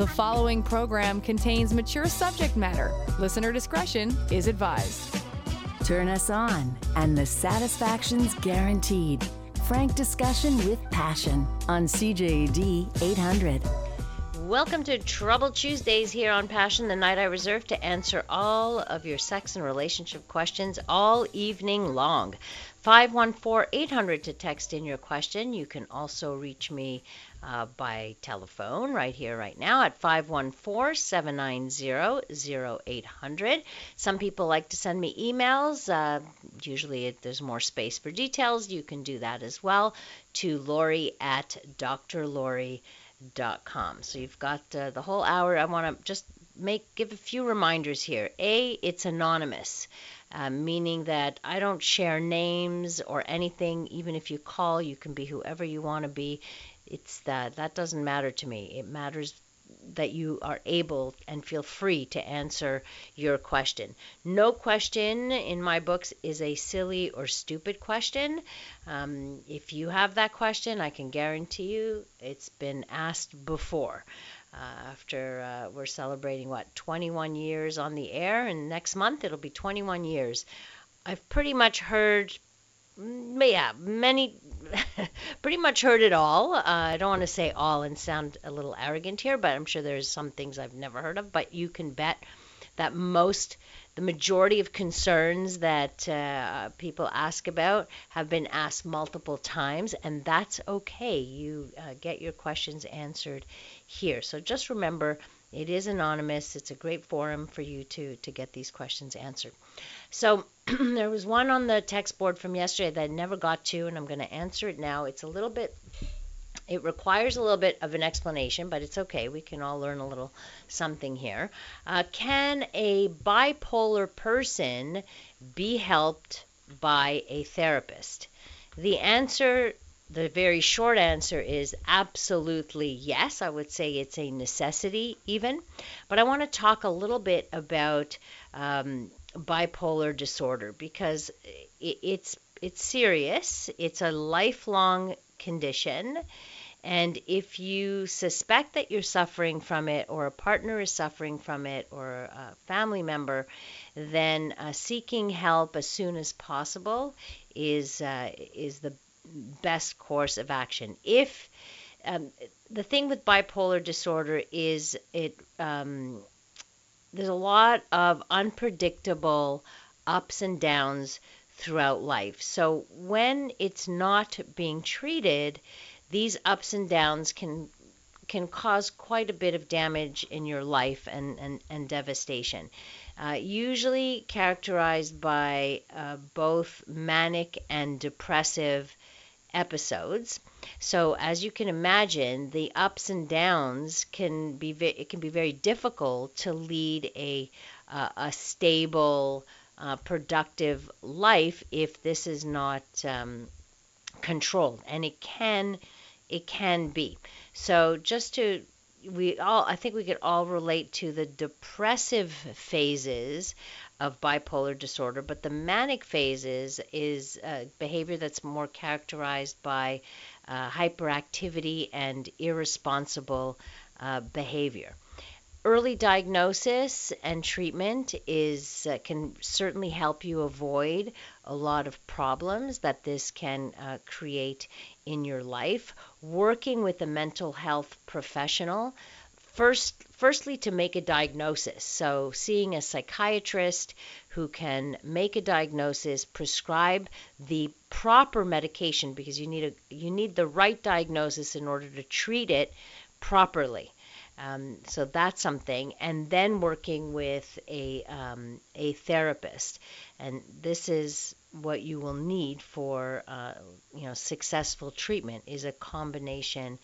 The following program contains mature subject matter. Listener discretion is advised. Turn us on, and the satisfaction's guaranteed. Frank discussion with passion on CJAD 800. Welcome to Trouble Tuesdays here on Passion, the night I reserve to answer all of your sex and relationship questions all evening long. 514 800 to text in your question. You can also reach me uh, by telephone right here, right now at 514 790 0800. Some people like to send me emails. Uh, usually it, there's more space for details. You can do that as well to Lori at drlori.com. So you've got uh, the whole hour. I want to just make give a few reminders here. A, it's anonymous. Uh, meaning that I don't share names or anything. Even if you call, you can be whoever you want to be. It's that that doesn't matter to me. It matters that you are able and feel free to answer your question. No question in my books is a silly or stupid question. Um, if you have that question, I can guarantee you it's been asked before. Uh, after uh, we're celebrating what 21 years on the air, and next month it'll be 21 years. I've pretty much heard, mm, yeah, many, pretty much heard it all. Uh, I don't want to say all and sound a little arrogant here, but I'm sure there's some things I've never heard of. But you can bet that most the majority of concerns that uh, people ask about have been asked multiple times, and that's okay. You uh, get your questions answered here. So just remember, it is anonymous. It's a great forum for you to to get these questions answered. So there was one on the text board from yesterday that I never got to, and I'm going to answer it now. It's a little bit it requires a little bit of an explanation, but it's okay. We can all learn a little something here. Uh, can a bipolar person be helped by a therapist? The answer, the very short answer is absolutely yes. I would say it's a necessity, even. But I want to talk a little bit about um, bipolar disorder because it's it's serious. It's a lifelong condition and if you suspect that you're suffering from it, or a partner is suffering from it, or a family member, then uh, seeking help as soon as possible is uh, is the best course of action. If um, the thing with bipolar disorder is it um, there's a lot of unpredictable ups and downs throughout life. So when it's not being treated, these ups and downs can can cause quite a bit of damage in your life and, and, and devastation. Uh, usually characterized by uh, both manic and depressive episodes. So as you can imagine, the ups and downs can be it can be very difficult to lead a uh, a stable, uh, productive life if this is not um, controlled, and it can it can be. So just to we all I think we could all relate to the depressive phases of bipolar disorder, but the manic phases is behavior that's more characterized by uh, hyperactivity and irresponsible uh, behavior. Early diagnosis and treatment is uh, can certainly help you avoid a lot of problems that this can uh, create in your life. Working with a mental health professional first firstly to make a diagnosis. So seeing a psychiatrist who can make a diagnosis prescribe the proper medication because you need a you need the right diagnosis in order to treat it properly. Um, so that's something, and then working with a um, a therapist, and this is what you will need for uh, you know successful treatment is a combination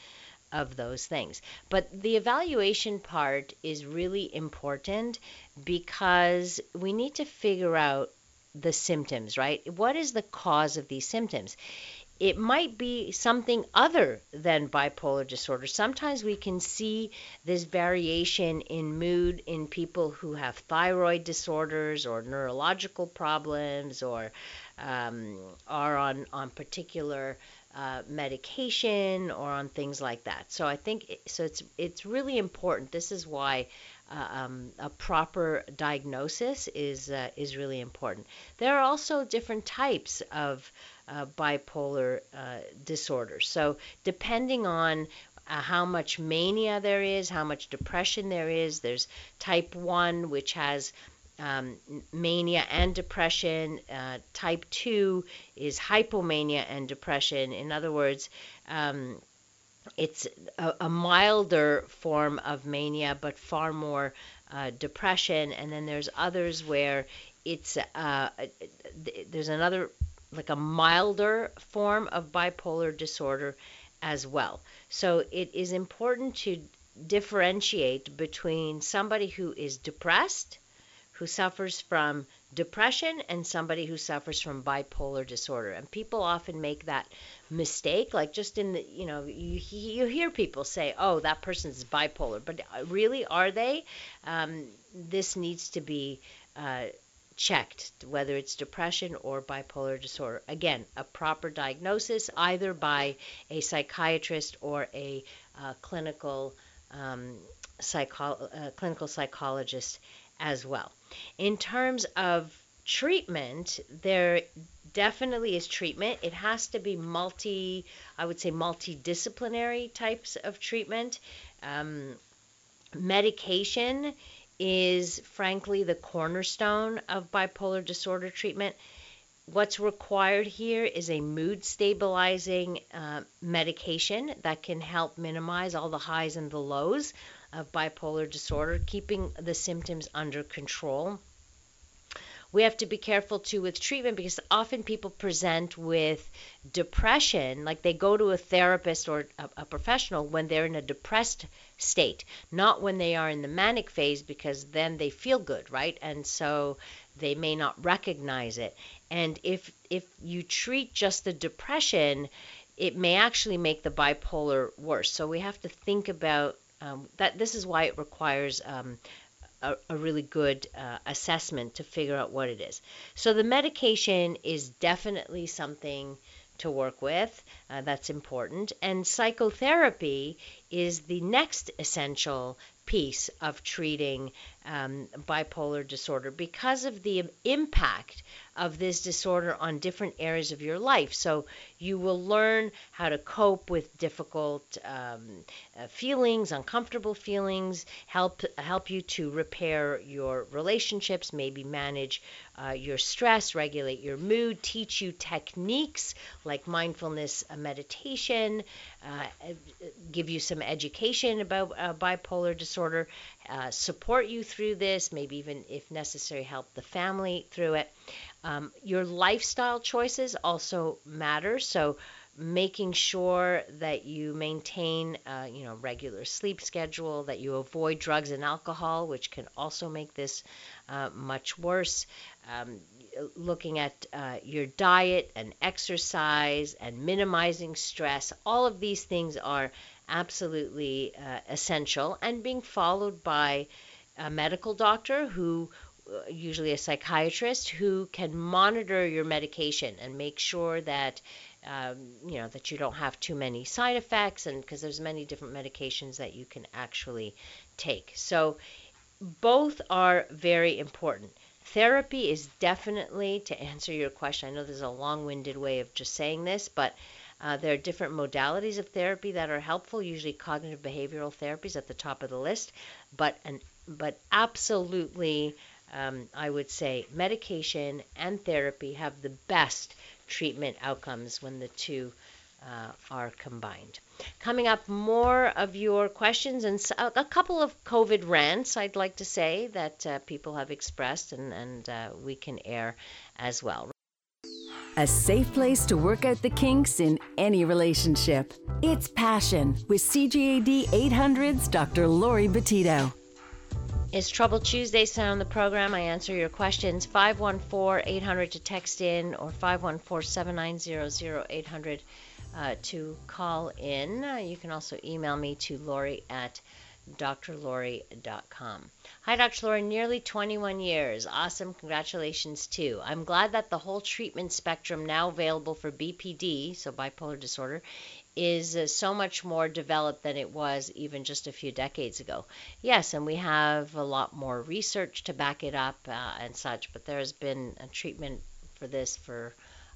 of those things. But the evaluation part is really important because we need to figure out the symptoms, right? What is the cause of these symptoms? it might be something other than bipolar disorder. Sometimes we can see this variation in mood in people who have thyroid disorders or neurological problems or um, are on, on particular uh, medication or on things like that. So I think so. It's it's really important. This is why uh, um, a proper diagnosis is uh, is really important. There are also different types of uh, bipolar uh, disorder. So depending on uh, how much mania there is, how much depression there is, there's type one, which has um, mania and depression. Uh, type 2 is hypomania and depression. In other words, um, it's a, a, milder form of mania, but far more uh, depression. And then there's others where it's uh, there's another like a milder form of bipolar disorder as well. So it is important to differentiate between somebody who is depressed, who suffers from depression, and somebody who suffers from bipolar disorder. And people often make that mistake like just in the you know you, you hear people say oh that person's bipolar. But uh, really are they? Um, this needs to be uh, checked whether it's depression or bipolar disorder. Again a proper diagnosis either by a psychiatrist or a uh, clinical um, psycho- uh, clinical psychologist as well in terms of treatment there definitely is treatment. It has to be multi, I would say, multidisciplinary types of treatment. Um, medication is, frankly, the cornerstone of bipolar disorder treatment. What's required here is a mood stabilizing uh, medication that can help minimize all the highs and the lows of bipolar disorder, keeping the symptoms under control we have to be careful too with treatment because often people present with depression, like they go to a therapist or a, a, professional when they're in a depressed state, not when they are in the manic phase because then they feel good, right? And so they may not recognize it. And if if you treat just the depression, it may actually make the bipolar worse. So we have to think about um, that. This is why it requires um, a, a really good uh, assessment to figure out what it is. So the medication is definitely something to work with. Uh, that's important. And psychotherapy is the next essential piece of treating um, bipolar disorder because of the impact of this disorder on different areas of your life. So you will learn how to cope with difficult um, uh, feelings, uncomfortable feelings, help help you to repair your relationships, maybe manage uh, your stress, regulate your mood, teach you techniques like mindfulness uh, meditation, uh, give you some education about uh, bipolar disorder, uh, support you through this, maybe even if necessary, help the family through it. Um, your lifestyle choices also matter. So making sure that you maintain, uh, you know, regular sleep schedule, that you avoid drugs and alcohol, which can also make this uh, much worse. Um, looking at uh, your diet and exercise and minimizing stress, all of these things are absolutely uh, essential and being followed by a medical doctor who uh, usually a psychiatrist who can monitor your medication and make sure that um, you know that you don't have too many side effects and because there's many different medications that you can actually take. So both are very important. Therapy is definitely to answer your question i know there's a long-winded way of just saying this but uh, there are different modalities of therapy that are helpful usually cognitive behavioral therapies at the top of the list but an but absolutely um, I would say medication and therapy have the best treatment outcomes when the two uh, are combined. Coming up, more of your questions and a couple of COVID rants, I'd like to say, that uh, people have expressed and, and uh, we can air as well. A safe place to work out the kinks in any relationship. It's Passion with CJAD 800's Dr. Laurie Betito. It's Trouble Tuesdays on the program. I answer your questions 514 800 to text in or 514 790 0800 uh, to call in. Uh, you can also email me to lori at drlori.com. Hi, Dr. Laurie, nearly 21 years. Awesome. Congratulations, too. I'm glad that the whole treatment spectrum now available for BPD, so bipolar disorder, is uh, so much more developed than it was even just a few decades ago. Yes, and we have a lot more research to back it up uh, and such, but there has been a treatment for this for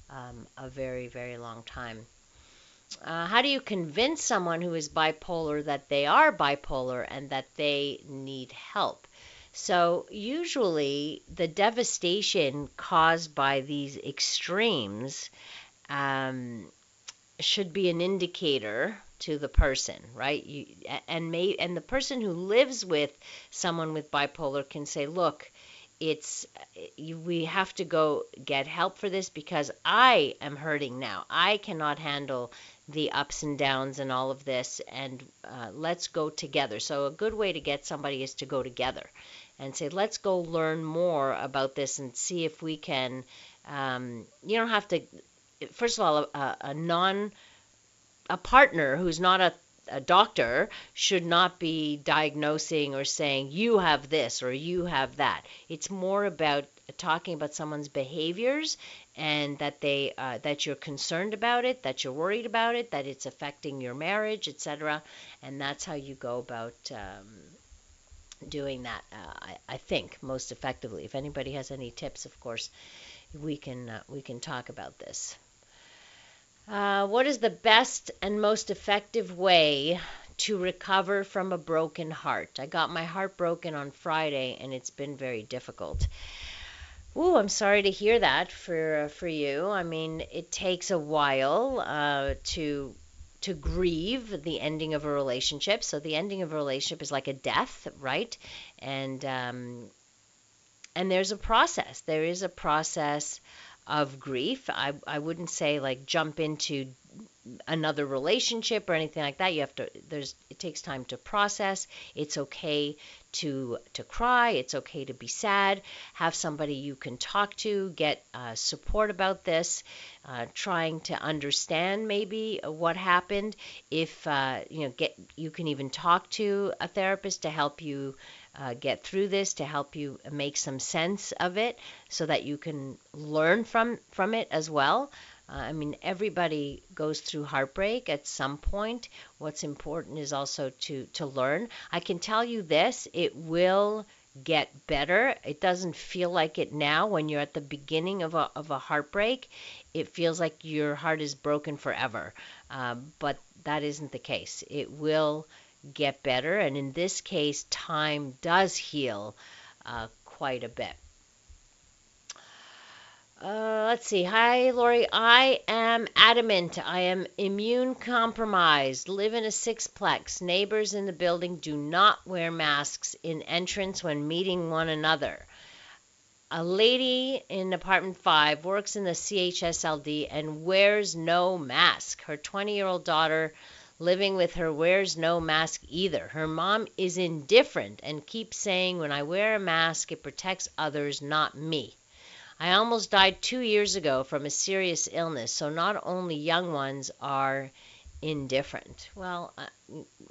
um, a very, very long time. Uh, how do you convince someone who is bipolar that they are bipolar and that they need help? So, usually, the devastation caused by these extremes um, should be an indicator to the person, right? You, and may and the person who lives with someone with bipolar can say, "Look, it's we have to go get help for this because I am hurting now. I cannot handle the ups and downs and all of this, and uh, let's go together." So a good way to get somebody is to go together and say, "Let's go learn more about this and see if we can." Um, you don't have to first of all, a, a non a partner who's not a a doctor should not be diagnosing or saying you have this or you have that. It's more about talking about someone's behaviors and that they uh, that you're concerned about it, that you're worried about it, that it's affecting your marriage, etc. And that's how you go about um, doing that. Uh, I, I, think most effectively. If anybody has any tips, of course, we can uh, we can talk about this. Uh, what is the best and most effective way to recover from a broken heart? I got my heart broken on Friday, and it's been very difficult. Ooh, I'm sorry to hear that for uh, for you. I mean, it takes a while uh, to to grieve the ending of a relationship. So the ending of a relationship is like a death, right? And um, and there's a process. There is a process of grief. I, I wouldn't say like jump into another relationship or anything like that. You have to there's it takes time to process. It's okay to to cry. It's okay to be sad. Have somebody you can talk to, get uh, support about this. Uh, trying to understand maybe what happened. If uh, you know, get you can even talk to a therapist to help you uh, get through this to help you make some sense of it so that you can learn from from it as well. Uh, I mean, everybody goes through heartbreak at some point. What's important is also to to learn. I can tell you this: it will get better. It doesn't feel like it now when you're at the beginning of a, of a heartbreak. It feels like your heart is broken forever. Uh, but that isn't the case. It will get better. And in this case, time does heal uh, quite a bit. Uh, let's see. Hi, Laurie. I am adamant. I am immune compromised. Live in a sixplex. Neighbors in the building do not wear masks in entrance when meeting one another. A lady in apartment 5 works in the CHSLD and wears no mask. Her 20 year old daughter living with her wears no mask either. Her mom is indifferent and keeps saying, When I wear a mask, it protects others, not me. I almost died two years ago from a serious illness, so not only young ones are indifferent. Well, uh,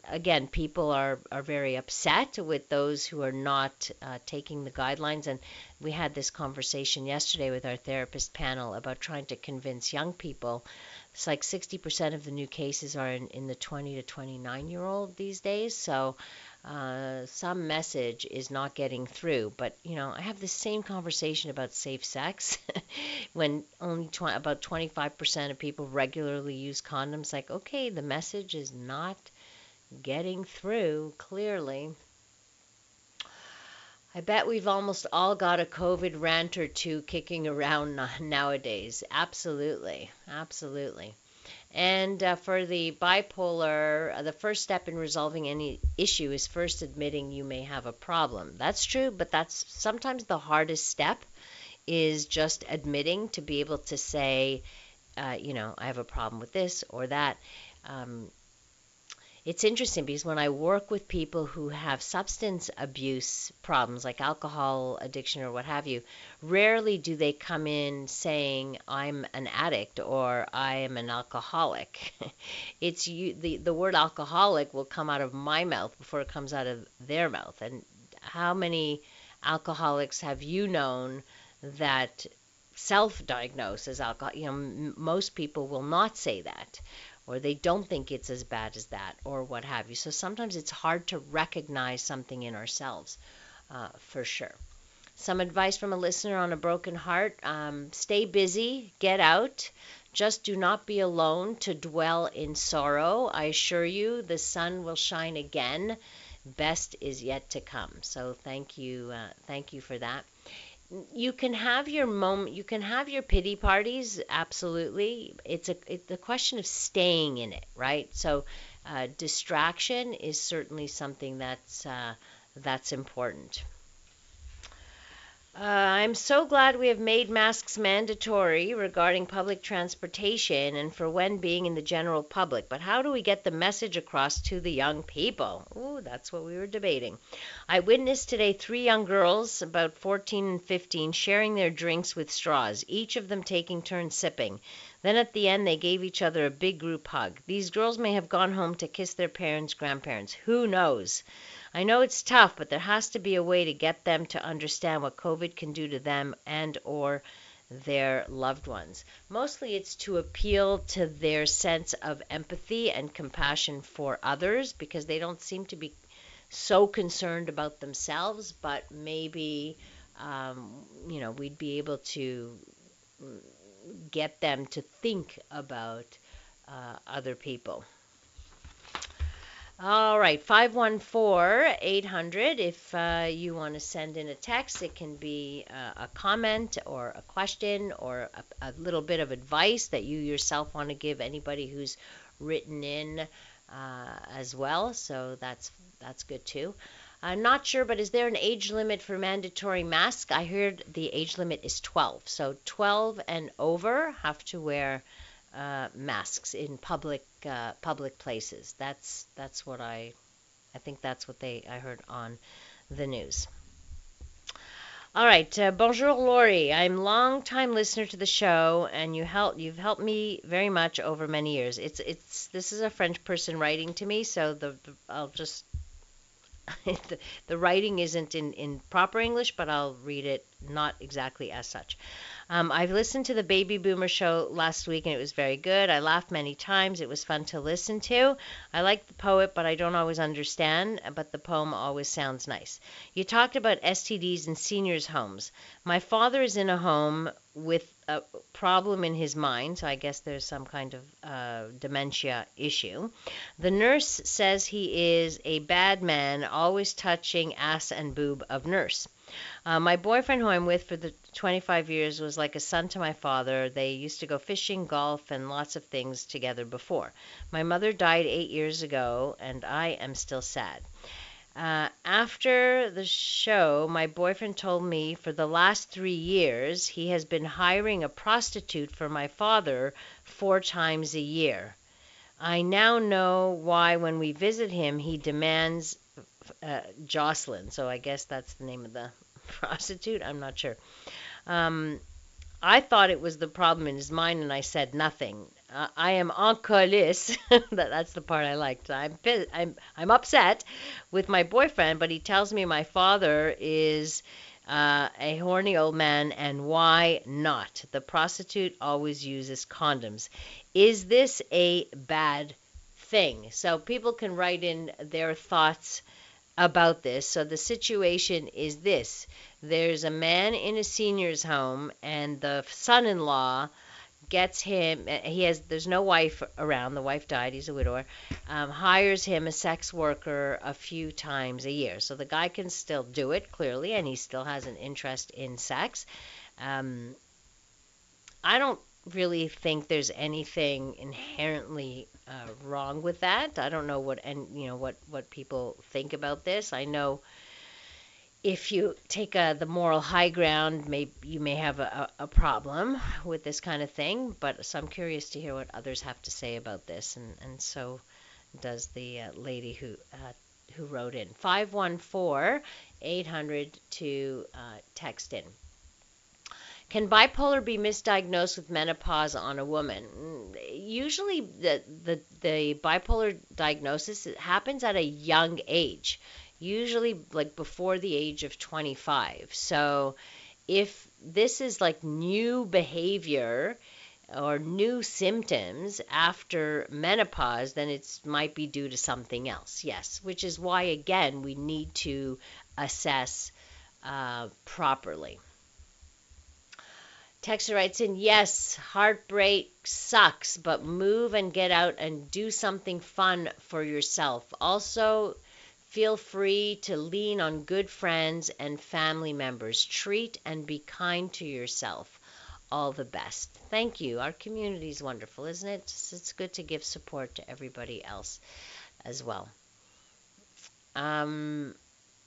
again, people are, are very upset with those who are not uh, taking the guidelines. And we had this conversation yesterday with our therapist panel about trying to convince young people it's like 60% of the new cases are in, in the 20 to 29 year old these days. So uh, some message is not getting through. But, you know, I have the same conversation about safe sex when only tw- about 25% of people regularly use condoms. Like, okay, the message is not getting through clearly. I bet we've almost all got a COVID rant or two kicking around nowadays. Absolutely. Absolutely. And uh, for the bipolar, uh, the first step in resolving any issue is first admitting you may have a problem. That's true, but that's sometimes the hardest step is just admitting to be able to say, uh, you know, I have a problem with this or that. Um, it's interesting because when I work with people who have substance abuse problems, like alcohol addiction or what have you, rarely do they come in saying, I'm an addict or I am an alcoholic. it's you, the, the word alcoholic will come out of my mouth before it comes out of their mouth. And how many alcoholics have you known that self-diagnose as alcohol? You know, m- most people will not say that or they don't think it's as bad as that, or what have you. So sometimes it's hard to recognize something in ourselves, uh, for sure. Some advice from a listener on a broken heart um, stay busy, get out. Just do not be alone to dwell in sorrow. I assure you, the sun will shine again. Best is yet to come. So thank you, uh, thank you for that you can have your moment you can have your pity parties absolutely. It's a the question of staying in it right? So uh, distraction is certainly something that's uh, that's important uh, I'm so glad we have made masks mandatory regarding public transportation and for when being in the general public. But how do we get the message across to the young people? Ooh, that's what we were debating. I witnessed today three young girls, about 14 and 15, sharing their drinks with straws, each of them taking turns sipping. Then at the end, they gave each other a big group hug. These girls may have gone home to kiss their parents, grandparents. Who knows? I know it's tough, but there has to be a way to get them to understand what COVID can do to them and or their loved ones. Mostly it's to appeal to their sense of empathy and compassion for others because they don't seem to be so concerned about themselves, but maybe um, you know we'd be able to get them to think about uh, other people. All right, 514 800. If uh, you want to send in a text, it can be uh, a comment or a question or a, a, little bit of advice that you yourself want to give anybody who's written in uh, as well. So that's that's good too. I'm not sure, but is there an age limit for mandatory mask? I heard the age limit is 12. So 12 and over have to wear uh, masks in public uh, public places. That's that's what I I think that's what they I heard on the news. All right, uh, bonjour, Laurie. I'm long time listener to the show, and you help you've helped me very much over many years. It's it's this is a French person writing to me, so the, the I'll just the, the writing isn't in in proper English, but I'll read it not exactly as such. Um, I've listened to the Baby Boomer show last week and it was very good. I laughed many times. It was fun to listen to. I like the poet, but I don't always understand, but the poem always sounds nice. You talked about STDs in seniors' homes. My father is in a home with a problem in his mind, so I guess there's some kind of uh, dementia issue. The nurse says he is a bad man, always touching ass and boob of nurse. Uh, my boyfriend, who I'm with for the 25 years, was like a son to my father. They used to go fishing, golf, and lots of things together before. My mother died eight years ago, and I am still sad. Uh, after the show, my boyfriend told me for the last three years he has been hiring a prostitute for my father four times a year. I now know why when we visit him he demands uh, Jocelyn. So I guess that's the name of the prostitute. I'm not sure. Um, I thought it was the problem in his mind, and I said nothing. Uh, I am en colisse. that, that's the part I liked. I'm I'm I'm upset with my boyfriend, but he tells me my father is uh, a horny old man, and why not? The prostitute always uses condoms. Is this a bad thing? So people can write in their thoughts about this. So the situation is this there's a man in a senior's home, and the son in law gets him he has there's no wife around the wife died he's a widower um, hires him a sex worker a few times a year so the guy can still do it clearly and he still has an interest in sex um, i don't really think there's anything inherently uh, wrong with that. I don't know what and you know what what people think about this. I know if you take a, the moral high ground, maybe you may have a, a problem with this kind of thing. But so I'm curious to hear what others have to say about this, and and so does the uh, lady who uh, who wrote in 514 800 to uh, text in. Can bipolar be misdiagnosed with menopause on a woman? Usually, the, the, the bipolar diagnosis happens at a young age, usually like before the age of 25. So, if this is like new behavior or new symptoms after menopause, then it might be due to something else. Yes, which is why, again, we need to assess uh, properly. Texter writes in, yes, heartbreak sucks, but move and get out and do something fun for yourself. Also, feel free to lean on good friends and family members. Treat and be kind to yourself. All the best. Thank you. Our community is wonderful, isn't it? It's good to give support to everybody else as well. Um,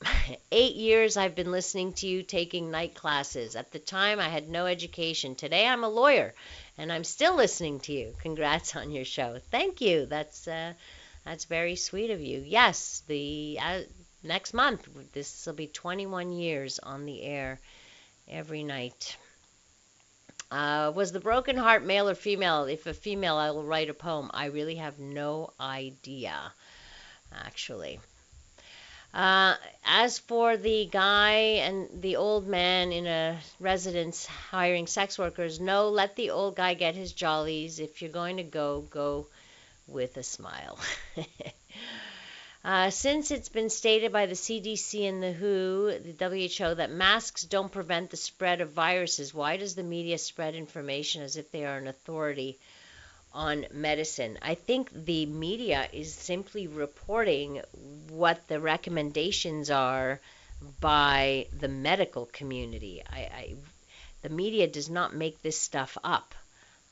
Eight years I've been listening to you taking night classes. At the time, I had no education. Today, I'm a lawyer, and I'm still listening to you. Congrats on your show. Thank you. That's uh, that's very sweet of you. Yes, the uh, next month, this will be 21 years on the air every night. Uh, was the broken heart male or female? If a female, I will write a poem. I really have no idea, actually. Uh, as for the guy and the old man in a residence hiring sex workers, no, let the old guy get his jollies. If you're going to go, go with a smile. uh, since it's been stated by the CDC and the WHO, the WHO, that masks don't prevent the spread of viruses, why does the media spread information as if they are an authority? on medicine. I think the media is simply reporting what the recommendations are by the medical community. I, I the media does not make this stuff up.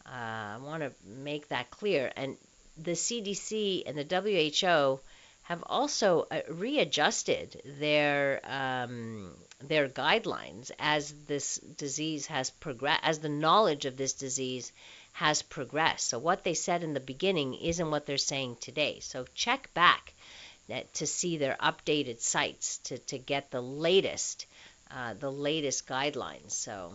Uh, I want to make that clear. And the CDC and the WHO have also uh, readjusted their um, their guidelines as this disease has progressed, as the knowledge of this disease has progressed. So what they said in the beginning isn't what they're saying today. So check back to see their updated sites to, to get the latest uh, the latest guidelines. So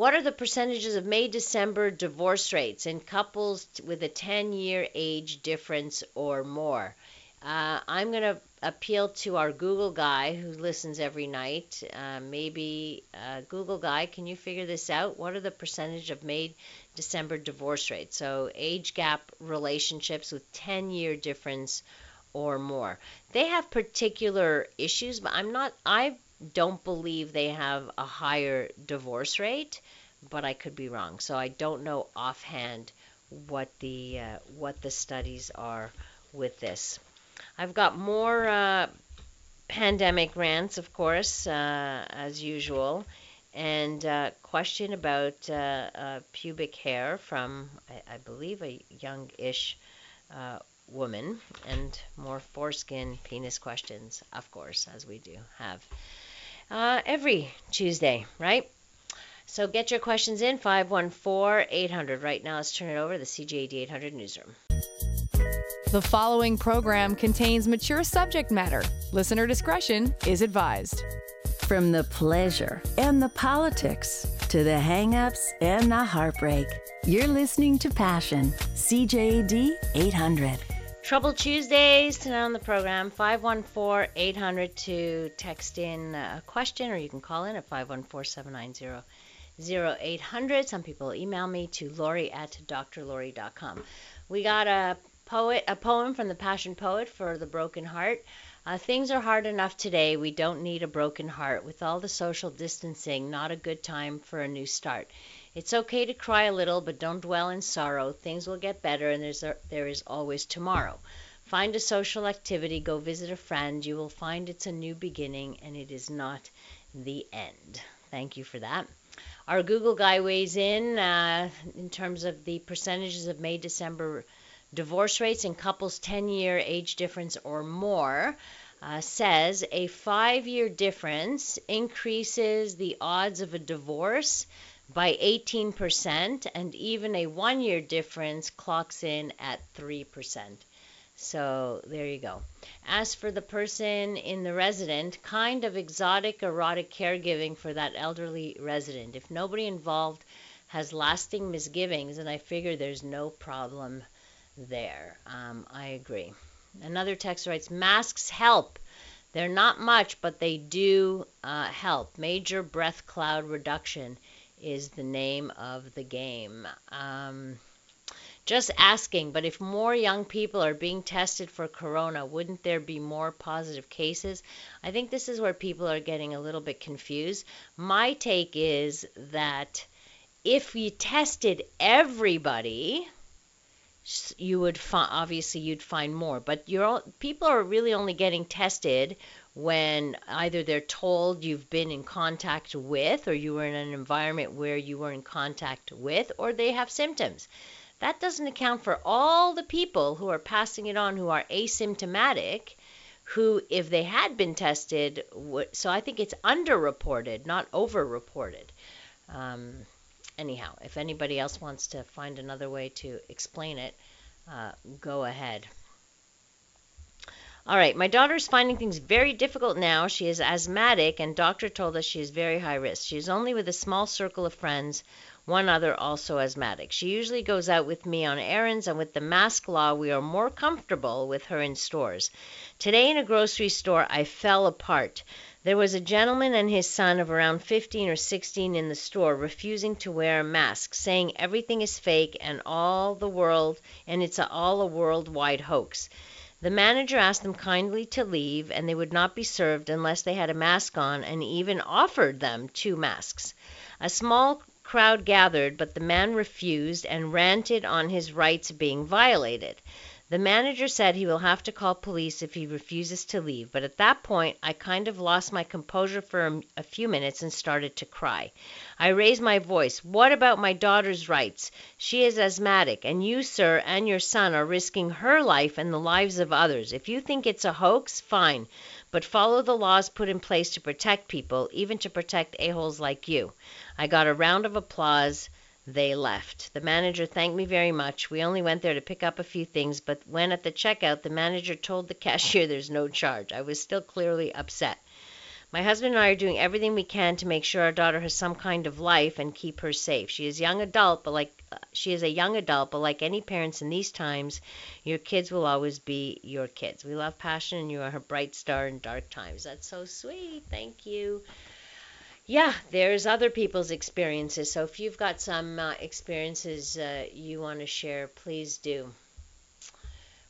what are the percentages of May December divorce rates in couples with a 10 year age difference or more? Uh, I'm going to appeal to our Google guy who listens every night. Uh, maybe uh, Google guy, can you figure this out? What are the percentage of May December divorce rates? So age gap relationships with 10 year difference or more. They have particular issues, but I'm not. I don't believe they have a higher divorce rate, but I could be wrong. So I don't know offhand what the uh, what the studies are with this. I've got more uh, pandemic rants, of course, uh, as usual, and uh, question about uh, uh, pubic hair from, I, I believe, a young-ish uh, woman, and more foreskin penis questions, of course, as we do have Uh, every Tuesday, right? So get your questions in 514 800. Right now, let's turn it over to the CJAD 800 newsroom. The following program contains mature subject matter. Listener discretion is advised. From the pleasure and the politics to the hangups and the heartbreak, you're listening to Passion, CJAD 800. Trouble Tuesdays tonight on the program 514 800 to text in a question or you can call in at 514 790 0800. Some people email me to lori at drlori.com. We got a poet, a poem from the Passion Poet for the Broken Heart. Uh, things are hard enough today. We don't need a broken heart. With all the social distancing, not a good time for a new start. It's okay to cry a little, but don't dwell in sorrow. Things will get better, and there's a, there is always tomorrow. Find a social activity, go visit a friend. You will find it's a new beginning, and it is not the end. Thank you for that. Our Google guy weighs in uh, in terms of the percentages of May December divorce rates in couples 10 year age difference or more uh, says a five year difference increases the odds of a divorce by 18%, and even a one year difference clocks in at 3%. So there you go. As for the person in the resident, kind of exotic erotic caregiving for that elderly resident. If nobody involved has lasting misgivings, and I figure there's no problem there. Um, I agree. Another text writes Masks help. They're not much, but they do uh, help. Major breath cloud reduction is the name of the game. Um, just asking, but if more young people are being tested for corona, wouldn't there be more positive cases? I think this is where people are getting a little bit confused. My take is that if we tested everybody, you would find obviously you'd find more but you're all, people are really only getting tested when either they're told you've been in contact with or you were in an environment where you were in contact with or they have symptoms that doesn't account for all the people who are passing it on who are asymptomatic who if they had been tested would so i think it's underreported not overreported um, anyhow, if anybody else wants to find another way to explain it, uh, go ahead. All right, my daughter is finding things very difficult now. She is asthmatic, and doctor told us she is very high risk. She is only with a small circle of friends, one other also asthmatic. She usually goes out with me on errands, and with the mask law, we are more comfortable with her in stores. Today in a grocery store, I fell apart. There was a gentleman and his son of around 15 or 16 in the store refusing to wear a mask, saying everything is fake and all the world and it's all a worldwide hoax. The manager asked them kindly to leave and they would not be served unless they had a mask on and even offered them two masks. A small crowd gathered, but the man refused and ranted on his rights being violated. The manager said he will have to call police if he refuses to leave, but at that point I kind of lost my composure for a, few minutes and started to cry. I raised my voice. What about my daughter's rights? She is asthmatic, and you, sir, and your son are risking her life and the lives of others. If you think it's a hoax, fine, but follow the laws put in place to protect people, even to protect a-holes like you. I got a round of applause. They left. The manager thanked me very much. We only went there to pick up a few things, but when at the checkout the manager told the cashier there's no charge, I was still clearly upset. My husband and I are doing everything we can to make sure our daughter has some kind of life and keep her safe. She is young adult, but like uh, she is a young adult, but like any parents in these times, your kids will always be your kids. We love passion, and you are her bright star in dark times. That's so sweet. Thank you yeah, there's other people's experiences. So if you've got some uh, experiences uh, you want to share, please do.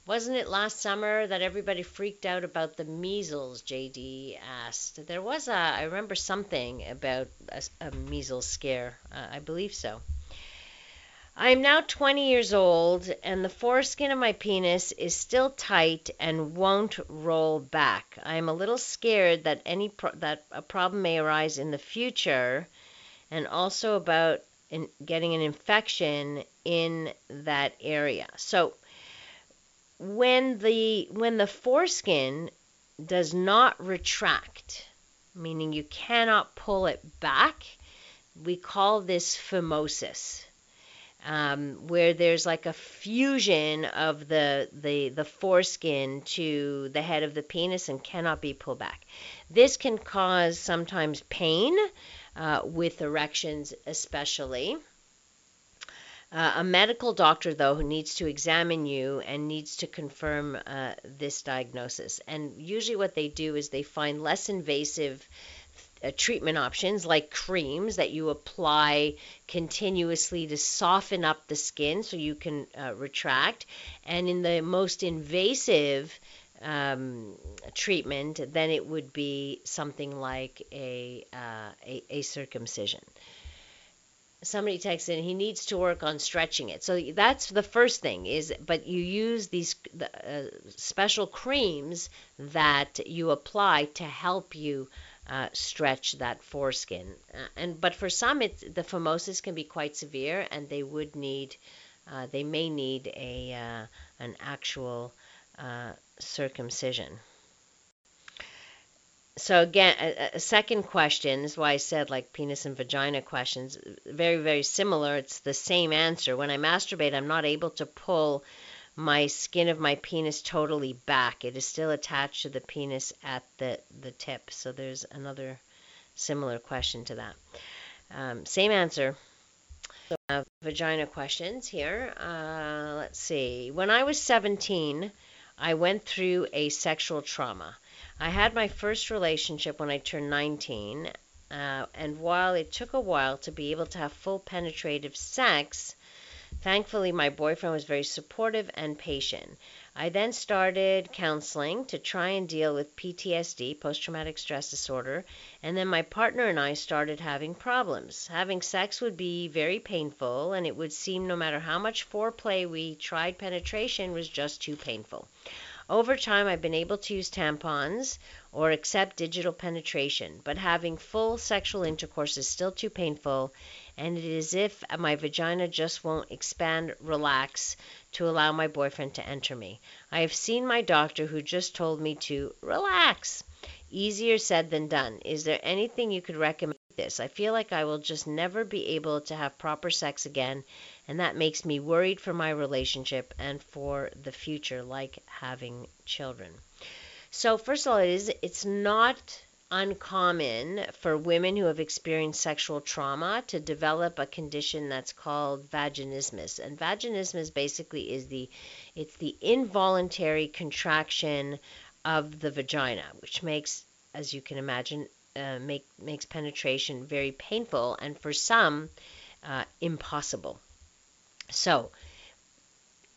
Wasn't it last summer that everybody freaked out about the measles? JD asked. There was a, I remember something about a, a measles scare. Uh, I believe so. I am now 20 years old, and the foreskin of my penis is still tight and won't roll back. I am a little scared that any pro- that a problem may arise in the future, and also about in getting an infection in that area. So when the when the foreskin does not retract, meaning you cannot pull it back, we call this phimosis um, where there's like a fusion of the, the, the foreskin to the head of the penis and cannot be pulled back. This can cause sometimes pain uh, with erections, especially. Uh, a medical doctor, though, who needs to examine you and needs to confirm uh, this diagnosis. And usually, what they do is they find less invasive uh, treatment options like creams that you apply continuously to soften up the skin so you can uh, retract. And in the most invasive um, treatment, then it would be something like a, uh, a, a circumcision somebody texts in he needs to work on stretching it so that's the first thing is but you use these uh, special creams that you apply to help you uh, stretch that foreskin. Uh, and but for some, it's, the phimosis can be quite severe, and they would need, uh, they may need a uh, an actual uh, circumcision. so again, a, a, second question is why I said like penis and vagina questions, very very similar. It's the same answer. When I masturbate, I'm not able to pull my skin of my penis totally back. It is still attached to the penis at the the tip. So there's another similar question to that. Um, same answer. So vagina questions here. Uh, let's see. When I was 17, I went through a sexual trauma. I had my first relationship when I turned 19, uh, and while it took a while to be able to have full penetrative sex, thankfully my boyfriend was very supportive and patient. I then started counseling to try and deal with PTSD, post traumatic stress disorder, and then my partner and I started having problems. Having sex would be very painful, and it would seem no matter how much foreplay we tried, penetration was just too painful. Over time, I've been able to use tampons or accept digital penetration, but having full sexual intercourse is still too painful, and it is as if my vagina just won't expand, relax to allow my boyfriend to enter me. I have seen my doctor who just told me to relax. Easier said than done. Is there anything you could recommend? This. I feel like I will just never be able to have proper sex again and that makes me worried for my relationship and for the future, like having children. So, first of all, it is it's not uncommon for women who have experienced sexual trauma to develop a condition that's called vaginismus. And vaginismus basically is the it's the involuntary contraction of the vagina, which makes, as you can imagine, uh, make makes penetration very painful and for some uh, impossible. So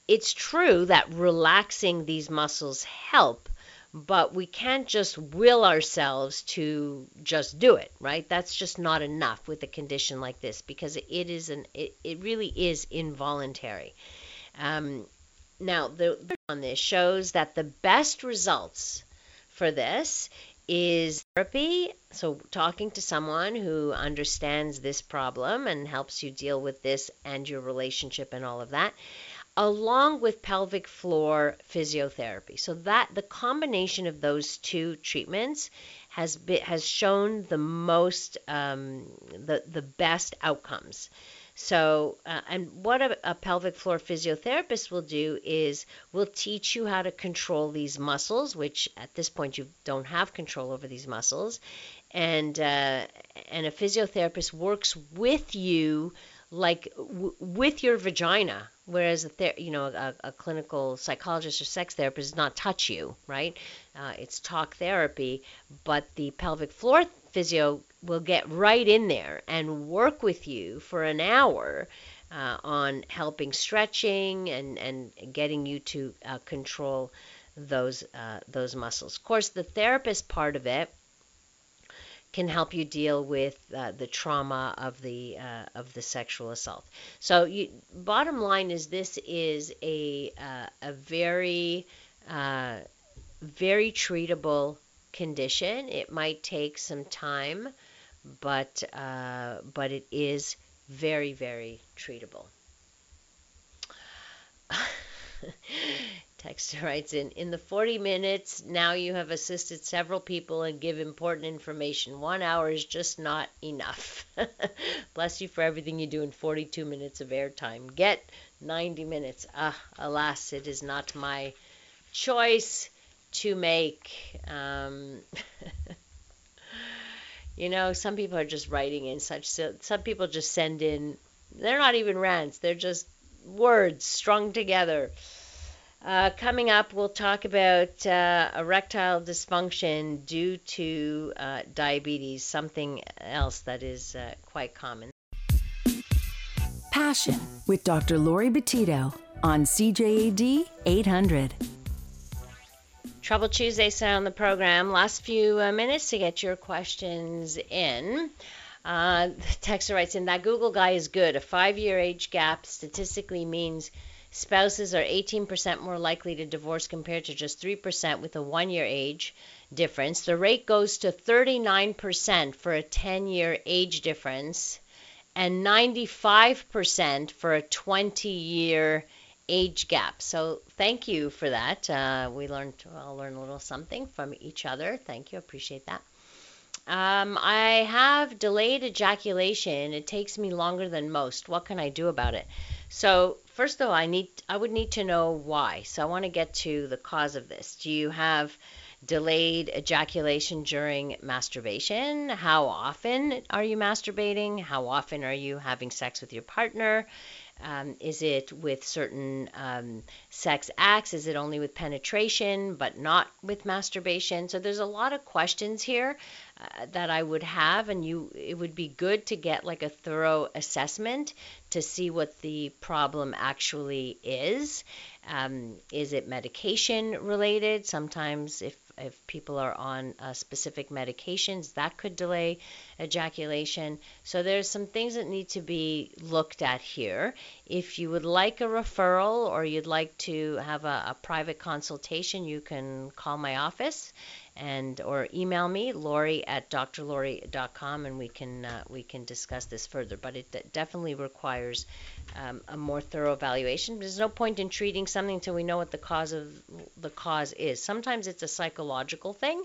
it's true that relaxing these muscles help, but we can't just will ourselves to just do it, right? That's just not enough with a condition like this because it is an it, it really is involuntary. Um, now the on this shows that the best results for this is therapy. So, talking to someone who understands this problem and helps you deal with this and your relationship and all of that, along with pelvic floor physiotherapy. So, that the combination of those two treatments has been, has shown the most um, the the best outcomes. So, uh, and what a, a, pelvic floor physiotherapist will do is will teach you how to control these muscles, which at this point you don't have control over these muscles, and uh, and a physiotherapist works with you like w- with your vagina whereas a ther- you know a, a, clinical psychologist or sex therapist does not touch you right uh, it's talk therapy but the pelvic floor physio will get right in there and work with you for an hour uh, on helping stretching and, and getting you to uh, control those uh, those muscles. Of course, the therapist part of it can help you deal with uh, the trauma of the uh, of the sexual assault. So, you, bottom line is this is a uh, a very very treatable condition. It might take some time, but uh, but it is very very treatable. Texter writes in In the 40 minutes, now you have assisted several people and give important information. One hour is just not enough. Bless you for everything you do in 42 minutes of airtime. Get 90 minutes. Ah, alas, it is not my choice to make. Um, you know, some people are just writing in such. Some people just send in. They're not even rants. They're just words strung together. Uh, coming up, we'll talk about uh, erectile dysfunction due to uh, diabetes, something else that is uh, quite common. Passion with Dr. Laurie Betito on CJAD 800. Trouble Tuesday sound on the program. Last few uh, minutes to get your questions in. Uh, Texter writes in that Google guy is good. A five year age gap statistically means spouses are 18% more likely to divorce compared to just 3% with a one year age difference. The rate goes to 39% for a 10 year age difference and 95% for a 20 year age gap. So thank you for that. Uh, we learned, I'll learn a little something from each other. Thank you. Appreciate that. Um, I have delayed ejaculation. It takes me longer than most. What can I do about it? So first of all, I need I would need to know why. So I want to get to the cause of this. Do you have delayed ejaculation during masturbation? How often are you masturbating? How often are you having sex with your partner? Um, is it with certain um, sex acts? Is it only with penetration but not with masturbation? So there's a lot of questions here uh, that I would have, and you it would be good to get like a thorough assessment to see what the problem actually is. Um, is it medication related? Sometimes if if people are on uh, specific medications, that could delay ejaculation. So there's some things that need to be looked at here. If you would like a referral or you'd like to have a, a private consultation, you can call my office and or email me Laurie at drlori.com and we can uh, we can discuss this further. But it definitely requires um, a more thorough evaluation. There's no point in treating something until we know what the cause of the cause is. Sometimes it's a psychological thing,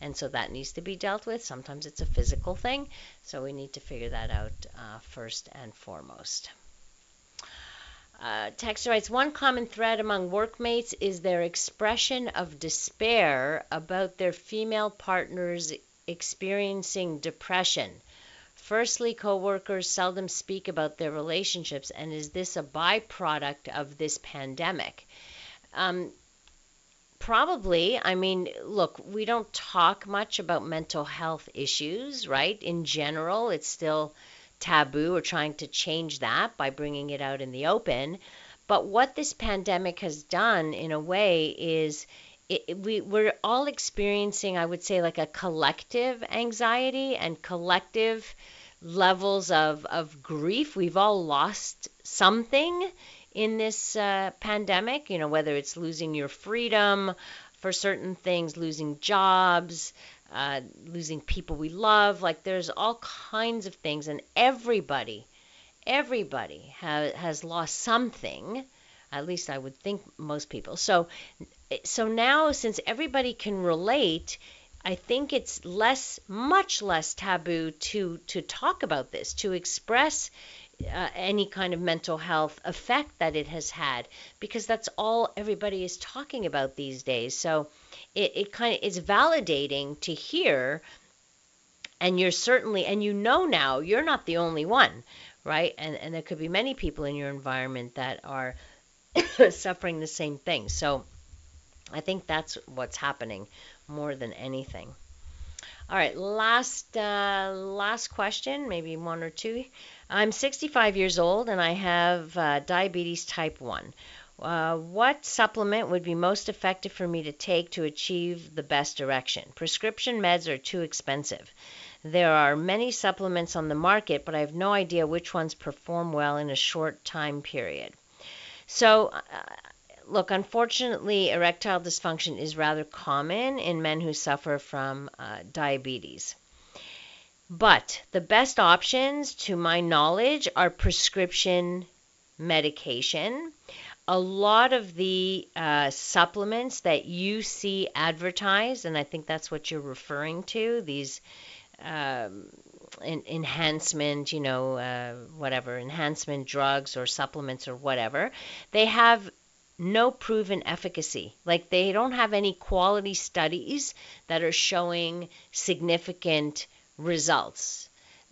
and so that needs to be dealt with. Sometimes it's a physical thing, so we need to figure that out uh, first and foremost. Uh, Texter writes One common thread among workmates is their expression of despair about their female partners experiencing depression. Firstly, coworkers seldom speak about their relationships, and is this a byproduct of this pandemic? Um, probably. I mean, look, we don't talk much about mental health issues, right? In general, it's still taboo or trying to change that by bringing it out in the open. But what this pandemic has done, in a way, is it, we, we're all experiencing, I would say, like a collective anxiety and collective levels of, of grief. We've all lost something in this uh, pandemic, you know, whether it's losing your freedom for certain things, losing jobs, uh, losing people we love. Like there's all kinds of things, and everybody, everybody ha- has lost something. At least I would think most people. So, so now since everybody can relate, I think it's less, much less taboo to to talk about this, to express uh, any kind of mental health effect that it has had, because that's all everybody is talking about these days. So it, it kind of is validating to hear and you're certainly and you know now you're not the only one right? And and there could be many people in your environment that are suffering the same thing. So i think that's what's happening more than anything. All right last uh, last question maybe one or two i'm 65 years old and i have uh, diabetes type 1 uh, what supplement would be most effective for me to take to achieve the best direction? Prescription meds are too expensive. There are many supplements on the market, but I have no idea which ones perform well in a short time period. So, uh, look, unfortunately, erectile dysfunction is rather common in men who suffer from uh, diabetes. But the best options, to my knowledge, are prescription medication a lot of the uh, supplements that you see advertised, and I think that's what you're referring to, these um, en- enhancement, you know, uh, whatever, enhancement drugs or supplements or whatever, they have no proven efficacy. Like they don't have any quality studies that are showing significant results.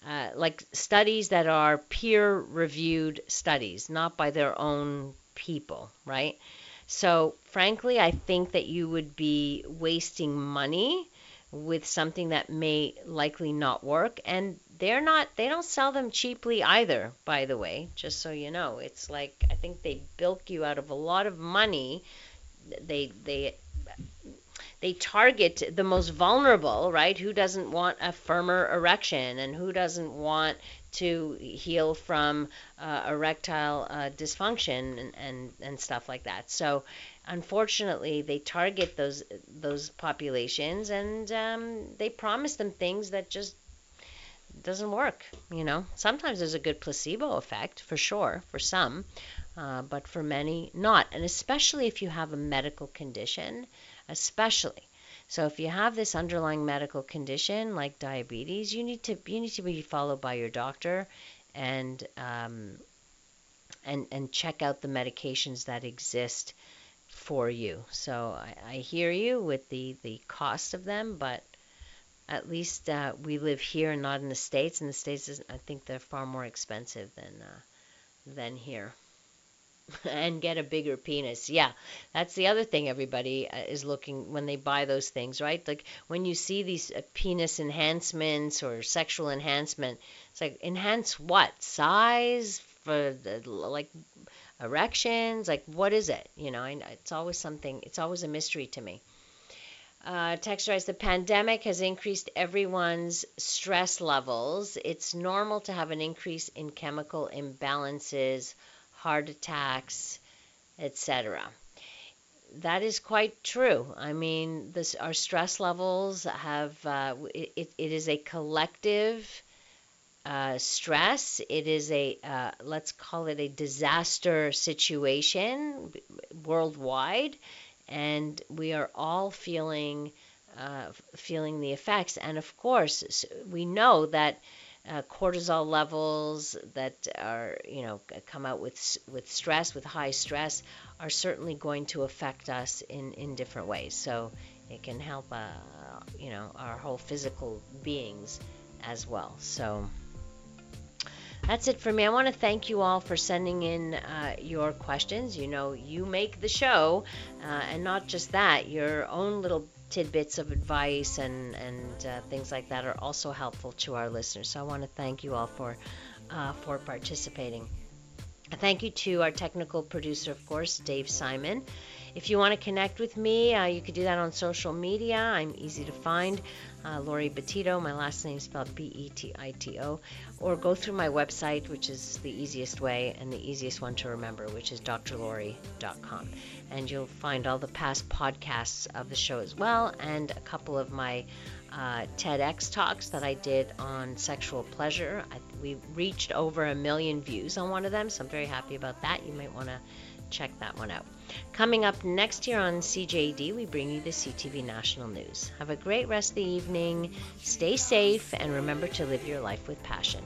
Uh, like studies that are peer reviewed studies, not by their own people, right? So, frankly, I think that you would be wasting money with something that may likely not work and they're not they don't sell them cheaply either by the way just so you know it's like i think they bilk you out of a lot of money they they they target the most vulnerable, right? Who doesn't want a firmer erection and who doesn't want to heal from uh, erectile uh, dysfunction and, and, and stuff like that. So, unfortunately, they target those those populations and um, they promise them things that just doesn't work. You know, sometimes there's a good placebo effect for sure for some, uh, but for many, not. And especially if you have a medical condition, especially. So if you have this underlying medical condition like diabetes, you need to you need to be followed by your doctor and um, and and check out the medications that exist for you. So I, I hear you with the the cost of them, but at least uh, we live here and not in the states. In the states, I think they're far more expensive than uh, than here. And get a bigger penis. Yeah, that's the other thing everybody uh, is looking when they buy those things, right? Like when you see these uh, penis enhancements or sexual enhancement, it's like enhance what size for the, like erections, like what is it? You know, it's always something. It's always a mystery to me. Uh, texturize the pandemic has increased everyone's stress levels. It's normal to have an increase in chemical imbalances heart attacks, etc. That is quite true. I mean, this, our stress levels have, uh, it, it is a collective uh, stress. It is a, uh, let's call it a disaster situation worldwide. And we are all feeling, uh, feeling the effects. And of course, we know that uh, cortisol levels that are, you know, come out with with stress, with high stress, are certainly going to affect us in in different ways. So it can help, uh, you know, our whole physical beings as well. So that's it for me. I want to thank you all for sending in uh, your questions. You know, you make the show, uh, and not just that, your own little tidbits of advice and, and uh, things like that are also helpful to our listeners. So I want to thank you all for, uh, for participating. Thank you to our technical producer, of course, Dave Simon. If you want to connect with me, uh, you could do that on social media. I'm easy to find. Uh, Laurie Betito, my last name is spelled B E T I T O, or go through my website, which is the easiest way and the easiest one to remember, which is drlori.com. And you'll find all the past podcasts of the show as well, and a couple of my uh, TEDx talks that I did on sexual pleasure. I, we reached over a million views on one of them, so I'm very happy about that. You might want to check that one out. Coming up next year on CJAD, we bring you the CTV National News. Have a great rest of the evening, stay safe, and remember to live your life with passion.